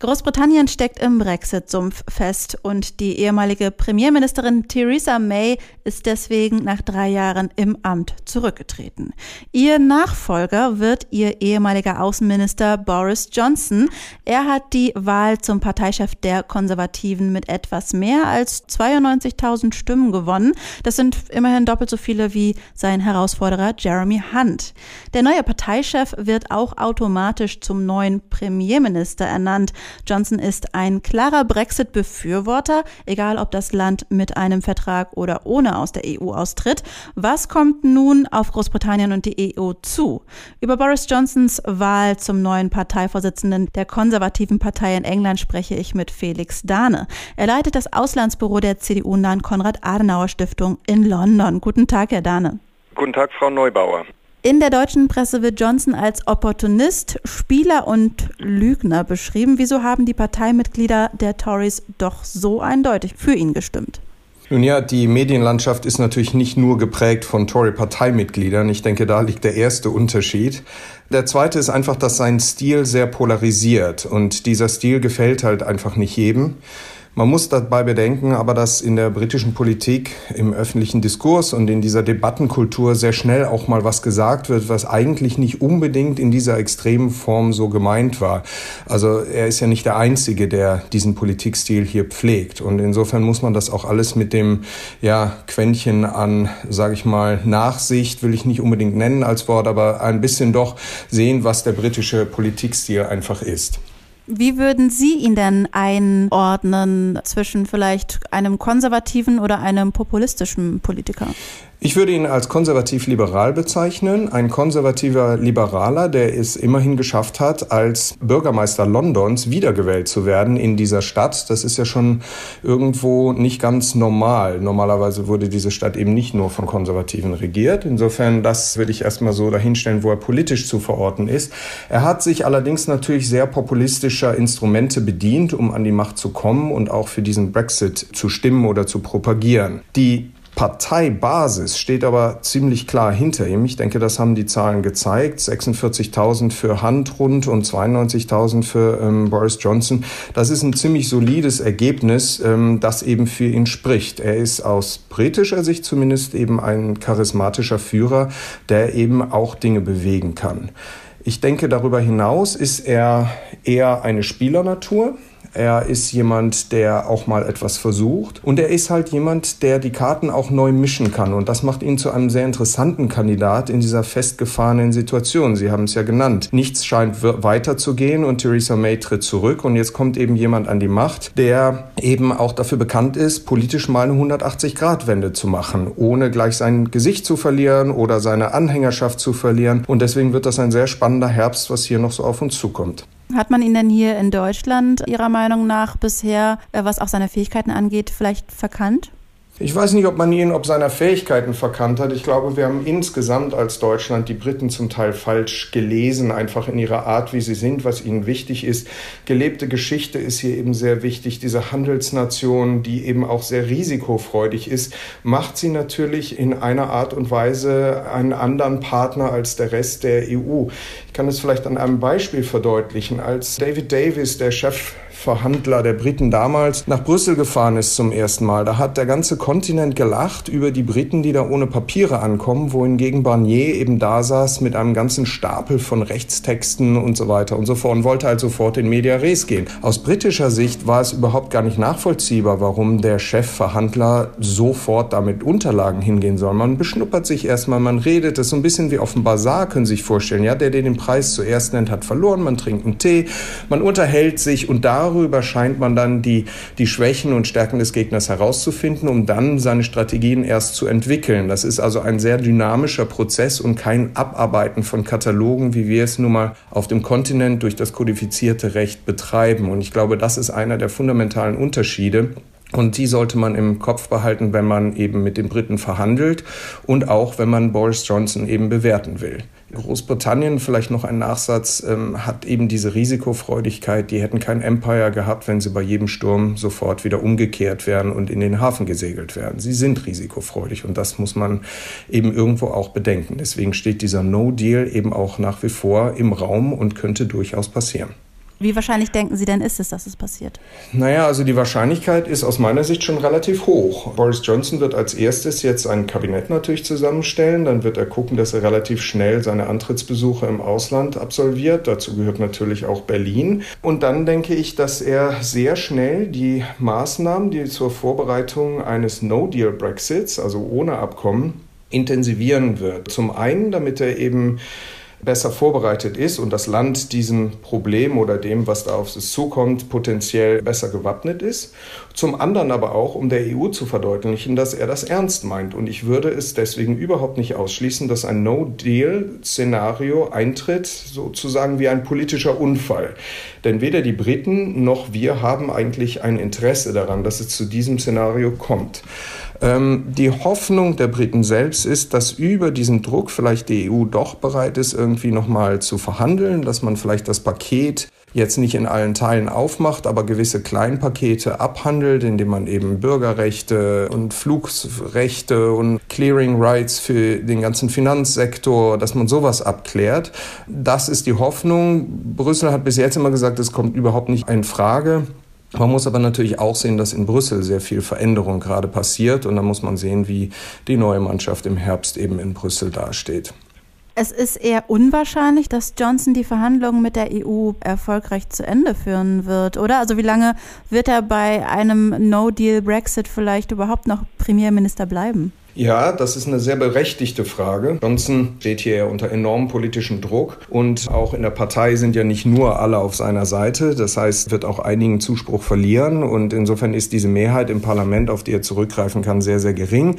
Großbritannien steckt im Brexit-Sumpf fest und die ehemalige Premierministerin Theresa May ist deswegen nach drei Jahren im Amt zurückgetreten. Ihr Nachfolger wird ihr ehemaliger Außenminister Boris Johnson. Er hat die Wahl zum Parteichef der Konservativen mit etwas mehr als 92.000 Stimmen gewonnen. Das sind immerhin doppelt so viele wie sein Herausforderer Jeremy Hunt. Der neue Parteichef wird auch automatisch zum neuen Premierminister ernannt. Johnson ist ein klarer Brexit-Befürworter, egal ob das Land mit einem Vertrag oder ohne aus der EU austritt. Was kommt nun auf Großbritannien und die EU zu? Über Boris Johnsons Wahl zum neuen Parteivorsitzenden der konservativen Partei in England spreche ich mit Felix Dahne. Er leitet das Auslandsbüro der CDU-nahen Konrad-Adenauer-Stiftung in London. Guten Tag, Herr Dahne. Guten Tag, Frau Neubauer. In der deutschen Presse wird Johnson als Opportunist, Spieler und Lügner beschrieben. Wieso haben die Parteimitglieder der Tories doch so eindeutig für ihn gestimmt? Nun ja, die Medienlandschaft ist natürlich nicht nur geprägt von Tory-Parteimitgliedern. Ich denke, da liegt der erste Unterschied. Der zweite ist einfach, dass sein Stil sehr polarisiert und dieser Stil gefällt halt einfach nicht jedem. Man muss dabei bedenken, aber dass in der britischen Politik, im öffentlichen Diskurs und in dieser Debattenkultur sehr schnell auch mal was gesagt wird, was eigentlich nicht unbedingt in dieser extremen Form so gemeint war. Also er ist ja nicht der Einzige, der diesen Politikstil hier pflegt. Und insofern muss man das auch alles mit dem ja, Quäntchen an, sage ich mal, Nachsicht, will ich nicht unbedingt nennen als Wort, aber ein bisschen doch sehen, was der britische Politikstil einfach ist. Wie würden Sie ihn denn einordnen zwischen vielleicht einem konservativen oder einem populistischen Politiker? Ich würde ihn als konservativ-liberal bezeichnen. Ein konservativer Liberaler, der es immerhin geschafft hat, als Bürgermeister Londons wiedergewählt zu werden in dieser Stadt. Das ist ja schon irgendwo nicht ganz normal. Normalerweise wurde diese Stadt eben nicht nur von Konservativen regiert. Insofern, das würde ich erstmal so dahinstellen, wo er politisch zu verorten ist. Er hat sich allerdings natürlich sehr populistischer Instrumente bedient, um an die Macht zu kommen und auch für diesen Brexit zu stimmen oder zu propagieren. Die Parteibasis steht aber ziemlich klar hinter ihm. Ich denke, das haben die Zahlen gezeigt. 46.000 für Handrund und 92.000 für ähm, Boris Johnson. Das ist ein ziemlich solides Ergebnis, ähm, das eben für ihn spricht. Er ist aus britischer Sicht zumindest eben ein charismatischer Führer, der eben auch Dinge bewegen kann. Ich denke, darüber hinaus ist er eher eine Spielernatur. Er ist jemand, der auch mal etwas versucht. Und er ist halt jemand, der die Karten auch neu mischen kann. Und das macht ihn zu einem sehr interessanten Kandidat in dieser festgefahrenen Situation. Sie haben es ja genannt. Nichts scheint weiterzugehen und Theresa May tritt zurück. Und jetzt kommt eben jemand an die Macht, der eben auch dafür bekannt ist, politisch mal eine 180-Grad-Wende zu machen, ohne gleich sein Gesicht zu verlieren oder seine Anhängerschaft zu verlieren. Und deswegen wird das ein sehr spannender Herbst, was hier noch so auf uns zukommt. Hat man ihn denn hier in Deutschland Ihrer Meinung nach bisher, äh, was auch seine Fähigkeiten angeht, vielleicht verkannt? Ich weiß nicht, ob man ihn ob seiner Fähigkeiten verkannt hat. Ich glaube, wir haben insgesamt als Deutschland die Briten zum Teil falsch gelesen, einfach in ihrer Art, wie sie sind, was ihnen wichtig ist. Gelebte Geschichte ist hier eben sehr wichtig. Diese Handelsnation, die eben auch sehr risikofreudig ist, macht sie natürlich in einer Art und Weise einen anderen Partner als der Rest der EU. Ich kann es vielleicht an einem Beispiel verdeutlichen. Als David Davis, der Chef Verhandler der Briten damals nach Brüssel gefahren ist zum ersten Mal. Da hat der ganze Kontinent gelacht über die Briten, die da ohne Papiere ankommen, wohingegen Barnier eben da saß mit einem ganzen Stapel von Rechtstexten und so weiter und so fort und wollte halt sofort in Media Res gehen. Aus britischer Sicht war es überhaupt gar nicht nachvollziehbar, warum der Chefverhandler sofort damit Unterlagen hingehen soll. Man beschnuppert sich erstmal, man redet, das ist so ein bisschen wie auf dem Bazar, können Sie sich vorstellen. Ja, der, der den Preis zuerst nennt, hat verloren, man trinkt einen Tee, man unterhält sich und da darüber scheint man dann die, die Schwächen und Stärken des Gegners herauszufinden, um dann seine Strategien erst zu entwickeln. Das ist also ein sehr dynamischer Prozess und kein Abarbeiten von Katalogen, wie wir es nun mal auf dem Kontinent durch das kodifizierte Recht betreiben. Und ich glaube, das ist einer der fundamentalen Unterschiede. Und die sollte man im Kopf behalten, wenn man eben mit den Briten verhandelt und auch wenn man Boris Johnson eben bewerten will. Großbritannien, vielleicht noch ein Nachsatz, ähm, hat eben diese Risikofreudigkeit. Die hätten kein Empire gehabt, wenn sie bei jedem Sturm sofort wieder umgekehrt wären und in den Hafen gesegelt wären. Sie sind risikofreudig und das muss man eben irgendwo auch bedenken. Deswegen steht dieser No-Deal eben auch nach wie vor im Raum und könnte durchaus passieren. Wie wahrscheinlich denken Sie denn ist es, dass es passiert? Naja, also die Wahrscheinlichkeit ist aus meiner Sicht schon relativ hoch. Boris Johnson wird als erstes jetzt ein Kabinett natürlich zusammenstellen. Dann wird er gucken, dass er relativ schnell seine Antrittsbesuche im Ausland absolviert. Dazu gehört natürlich auch Berlin. Und dann denke ich, dass er sehr schnell die Maßnahmen, die zur Vorbereitung eines No-Deal-Brexits, also ohne Abkommen, intensivieren wird. Zum einen, damit er eben besser vorbereitet ist und das Land diesem Problem oder dem, was da auf es zukommt, potenziell besser gewappnet ist. Zum anderen aber auch, um der EU zu verdeutlichen, dass er das ernst meint. Und ich würde es deswegen überhaupt nicht ausschließen, dass ein No-Deal-Szenario eintritt, sozusagen wie ein politischer Unfall. Denn weder die Briten noch wir haben eigentlich ein Interesse daran, dass es zu diesem Szenario kommt. Ähm, die Hoffnung der Briten selbst ist, dass über diesen Druck vielleicht die EU doch bereit ist, irgendwie nochmal zu verhandeln, dass man vielleicht das Paket jetzt nicht in allen Teilen aufmacht, aber gewisse Kleinpakete abhandelt, indem man eben Bürgerrechte und Flugsrechte und Clearing Rights für den ganzen Finanzsektor, dass man sowas abklärt. Das ist die Hoffnung. Brüssel hat bis jetzt immer gesagt, es kommt überhaupt nicht in Frage. Man muss aber natürlich auch sehen, dass in Brüssel sehr viel Veränderung gerade passiert und da muss man sehen, wie die neue Mannschaft im Herbst eben in Brüssel dasteht. Es ist eher unwahrscheinlich, dass Johnson die Verhandlungen mit der EU erfolgreich zu Ende führen wird, oder? Also wie lange wird er bei einem No-Deal-Brexit vielleicht überhaupt noch Premierminister bleiben? Ja, das ist eine sehr berechtigte Frage. Johnson steht hier unter enormem politischen Druck und auch in der Partei sind ja nicht nur alle auf seiner Seite. Das heißt, wird auch einigen Zuspruch verlieren und insofern ist diese Mehrheit im Parlament, auf die er zurückgreifen kann, sehr, sehr gering.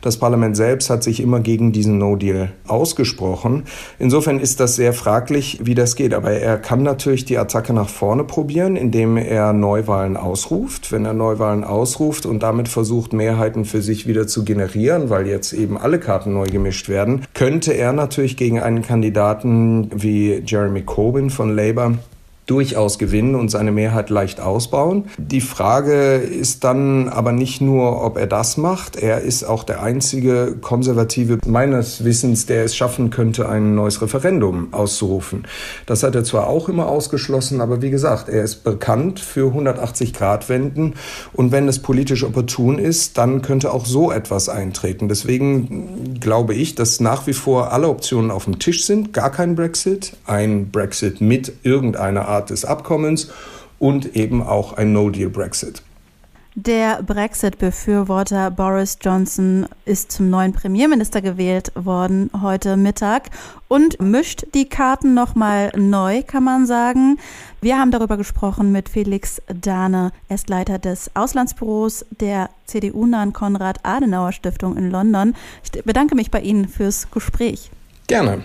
Das Parlament selbst hat sich immer gegen diesen No-Deal ausgesprochen. Insofern ist das sehr fraglich, wie das geht. Aber er kann natürlich die Attacke nach vorne probieren, indem er Neuwahlen ausruft. Wenn er Neuwahlen ausruft und damit versucht, Mehrheiten für sich wieder zu generieren, verlieren, weil jetzt eben alle Karten neu gemischt werden, könnte er natürlich gegen einen Kandidaten wie Jeremy Corbyn von Labour durchaus gewinnen und seine Mehrheit leicht ausbauen. Die Frage ist dann aber nicht nur, ob er das macht. Er ist auch der einzige Konservative meines Wissens, der es schaffen könnte, ein neues Referendum auszurufen. Das hat er zwar auch immer ausgeschlossen, aber wie gesagt, er ist bekannt für 180-Grad-Wenden und wenn es politisch opportun ist, dann könnte auch so etwas eintreten. Deswegen glaube ich, dass nach wie vor alle Optionen auf dem Tisch sind. Gar kein Brexit, ein Brexit mit irgendeiner Art des Abkommens und eben auch ein No-Deal-Brexit. Der Brexit-Befürworter Boris Johnson ist zum neuen Premierminister gewählt worden heute Mittag und mischt die Karten nochmal neu, kann man sagen. Wir haben darüber gesprochen mit Felix Dahne, er ist Leiter des Auslandsbüros der CDU-nahen Konrad-Adenauer-Stiftung in London. Ich bedanke mich bei Ihnen fürs Gespräch. Gerne.